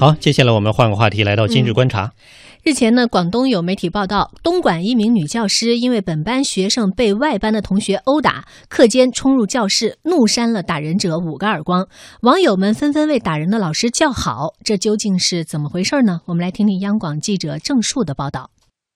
好，接下来我们换个话题，来到今日观察。日前呢，广东有媒体报道，东莞一名女教师因为本班学生被外班的同学殴打，课间冲入教室，怒扇了打人者五个耳光。网友们纷纷为打人的老师叫好，这究竟是怎么回事呢？我们来听听央广记者郑树的报道。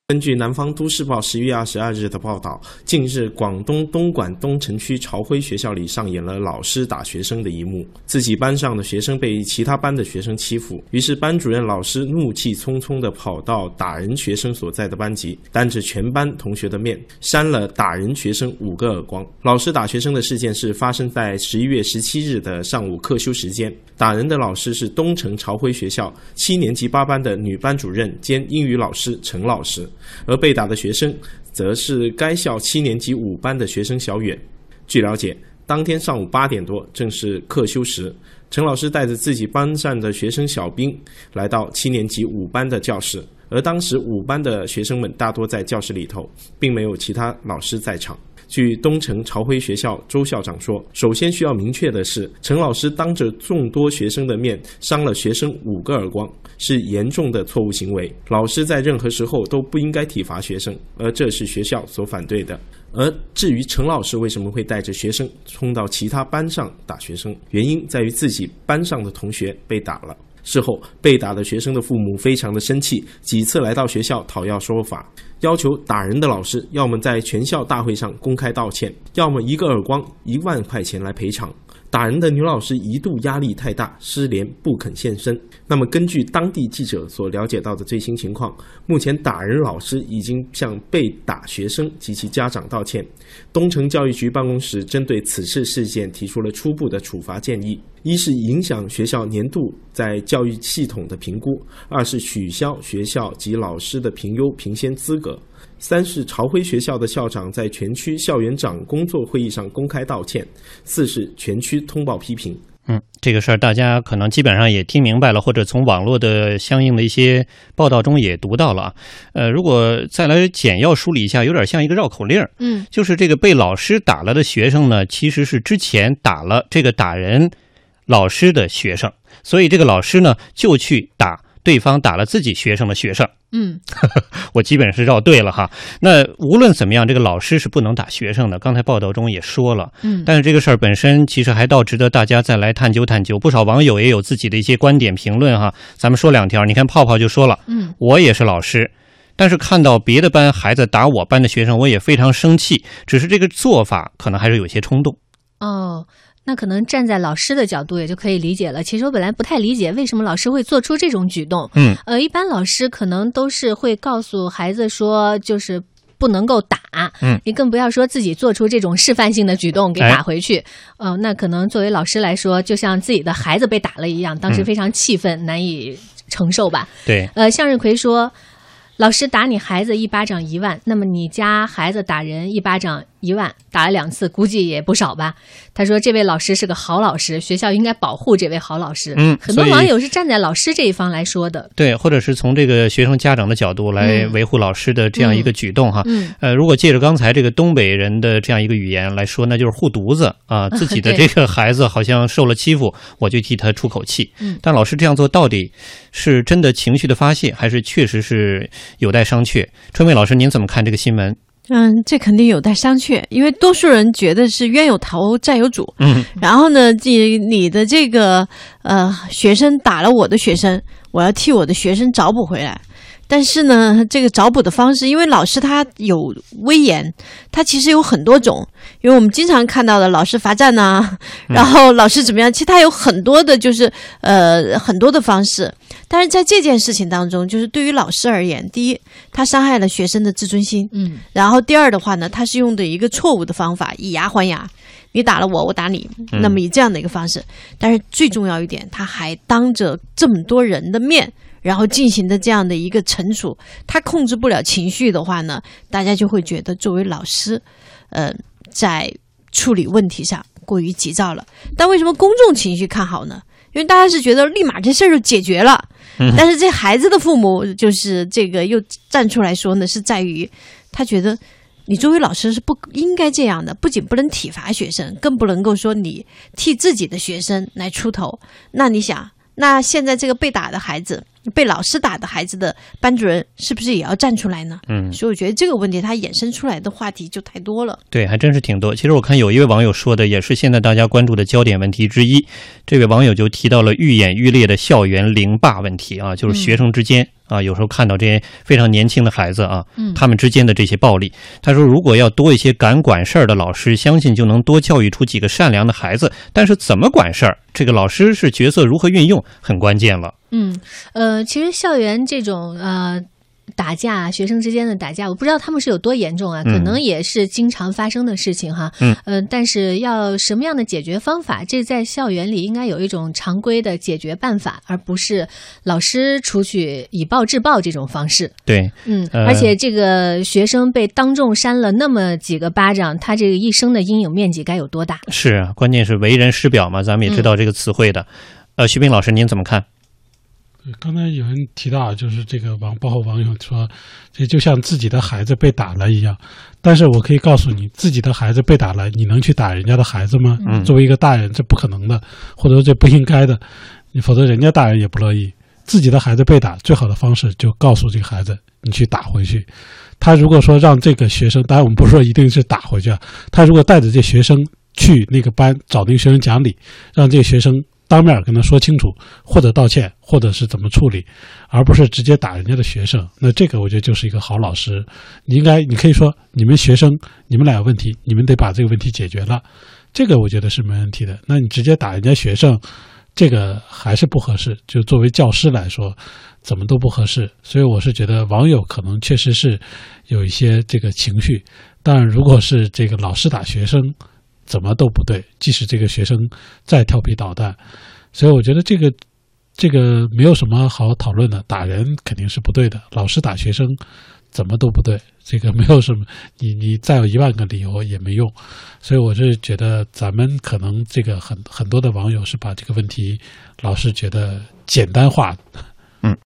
根据南方都市报十一月二十二日的报道，近日广东东莞东城区朝晖学校里上演了老师打学生的一幕。自己班上的学生被其他班的学生欺负，于是班主任老师怒气冲冲地跑到打人学生所在的班级，当着全班同学的面扇了打人学生五个耳光。老师打学生的事件是发生在十一月十七日的上午课休时间，打人的老师是东城朝晖学校七年级八班的女班主任兼英语老师陈老师。而被打的学生，则是该校七年级五班的学生小远。据了解，当天上午八点多，正是课休时，陈老师带着自己班上的学生小兵来到七年级五班的教室，而当时五班的学生们大多在教室里头，并没有其他老师在场。据东城朝晖学校周校长说，首先需要明确的是，陈老师当着众多学生的面伤了学生五个耳光，是严重的错误行为。老师在任何时候都不应该体罚学生，而这是学校所反对的。而至于陈老师为什么会带着学生冲到其他班上打学生，原因在于自己班上的同学被打了。事后，被打的学生的父母非常的生气，几次来到学校讨要说法，要求打人的老师要么在全校大会上公开道歉，要么一个耳光一万块钱来赔偿。打人的女老师一度压力太大，失联不肯现身。那么，根据当地记者所了解到的最新情况，目前打人老师已经向被打学生及其家长道歉。东城教育局办公室针对此次事件提出了初步的处罚建议：一是影响学校年度在教育系统的评估；二是取消学校及老师的评优评先资格。三是朝晖学校的校长在全区校园长工作会议上公开道歉；四是全区通报批评。嗯，这个事儿大家可能基本上也听明白了，或者从网络的相应的一些报道中也读到了。呃，如果再来简要梳理一下，有点像一个绕口令儿。嗯，就是这个被老师打了的学生呢，其实是之前打了这个打人老师的学生，所以这个老师呢就去打对方打了自己学生的学生。嗯，我基本是绕对了哈。那无论怎么样，这个老师是不能打学生的。刚才报道中也说了，嗯，但是这个事儿本身其实还倒值得大家再来探究探究。不少网友也有自己的一些观点评论哈。咱们说两条，你看泡泡就说了，嗯，我也是老师，但是看到别的班孩子打我班的学生，我也非常生气。只是这个做法可能还是有些冲动。哦。那可能站在老师的角度也就可以理解了。其实我本来不太理解为什么老师会做出这种举动。嗯，呃，一般老师可能都是会告诉孩子说，就是不能够打。嗯，你更不要说自己做出这种示范性的举动给打回去。呃，那可能作为老师来说，就像自己的孩子被打了一样，当时非常气愤，难以承受吧。对。呃，向日葵说，老师打你孩子一巴掌一万，那么你家孩子打人一巴掌。一万打了两次，估计也不少吧。他说：“这位老师是个好老师，学校应该保护这位好老师。”嗯，很多网友是站在老师这一方来说的。对，或者是从这个学生家长的角度来维护老师的这样一个举动哈。嗯，呃，如果借着刚才这个东北人的这样一个语言来说，那就是护犊子啊，自己的这个孩子好像受了欺负，我就替他出口气。嗯，但老师这样做到底是真的情绪的发泄，还是确实是有待商榷？春梅老师，您怎么看这个新闻？嗯，这肯定有待商榷，因为多数人觉得是冤有头债有主。嗯，然后呢，你你的这个呃学生打了我的学生，我要替我的学生找补回来。但是呢，这个找补的方式，因为老师他有威严，他其实有很多种。因为我们经常看到的老师罚站呐，然后老师怎么样，其实他有很多的，就是呃很多的方式。但是在这件事情当中，就是对于老师而言，第一，他伤害了学生的自尊心，嗯，然后第二的话呢，他是用的一个错误的方法，以牙还牙，你打了我，我打你，那么以这样的一个方式。但是最重要一点，他还当着这么多人的面。然后进行的这样的一个惩处，他控制不了情绪的话呢，大家就会觉得作为老师，呃，在处理问题上过于急躁了。但为什么公众情绪看好呢？因为大家是觉得立马这事儿就解决了。但是这孩子的父母就是这个又站出来说呢，是在于他觉得你作为老师是不应该这样的，不仅不能体罚学生，更不能够说你替自己的学生来出头。那你想？那现在这个被打的孩子，被老师打的孩子的班主任是不是也要站出来呢？嗯，所以我觉得这个问题它衍生出来的话题就太多了。对，还真是挺多。其实我看有一位网友说的，也是现在大家关注的焦点问题之一。这位网友就提到了愈演愈烈的校园凌霸问题啊，就是学生之间。啊，有时候看到这些非常年轻的孩子啊，嗯他们之间的这些暴力，他说，如果要多一些敢管事儿的老师，相信就能多教育出几个善良的孩子。但是怎么管事儿，这个老师是角色如何运用，很关键了。嗯，呃，其实校园这种呃打架，学生之间的打架，我不知道他们是有多严重啊，嗯可能也是经常发生的事情哈。嗯，呃，但是要什么样的解决方法，这在校园里应该有一种常规的解决办法，而不是老师出去以暴制暴这种方式。对，嗯，呃而且这个学生被当众扇了那么几个巴掌，他这个一生的阴影面积该有多大？是啊，关键是为人师表嘛，咱们也知道这个词汇的。呃，徐斌老师，您怎么看？刚才有人提到，啊就是这个网，包括网友说，这就像自己的孩子被打了一样。但是我可以告诉你，自己的孩子被打了，你能去打人家的孩子吗？嗯作为一个大人，这不可能的，或者说这不应该的，你否则人家大人也不乐意。自己的孩子被打，最好的方式就告诉这个孩子，你去打回去。他如果说让这个学生，当然我们不是说一定是打回去啊，他如果带着这学生去那个班找那个学生讲理，让这个学生当面跟他说清楚，或者道歉，或者是怎么处理，而不是直接打人家的学生。那这个我觉得就是一个好老师。你应该，你可以说你们学生，你们俩有问题，你们得把这个问题解决了，这个我觉得是没问题的。那你直接打人家学生，这个还是不合适。就作为教师来说，怎么都不合适。所以我是觉得网友可能确实是有一些这个情绪，但如果是这个老师打学生，怎么都不对。即使这个学生再调皮捣蛋，所以我觉得这个这个没有什么好讨论的。打人肯定是不对的，老师打学生怎么都不对。这个没有什么，你你再有一万个理由也没用。所以我是觉得咱们可能这个很很多的网友是把这个问题老是觉得简单化，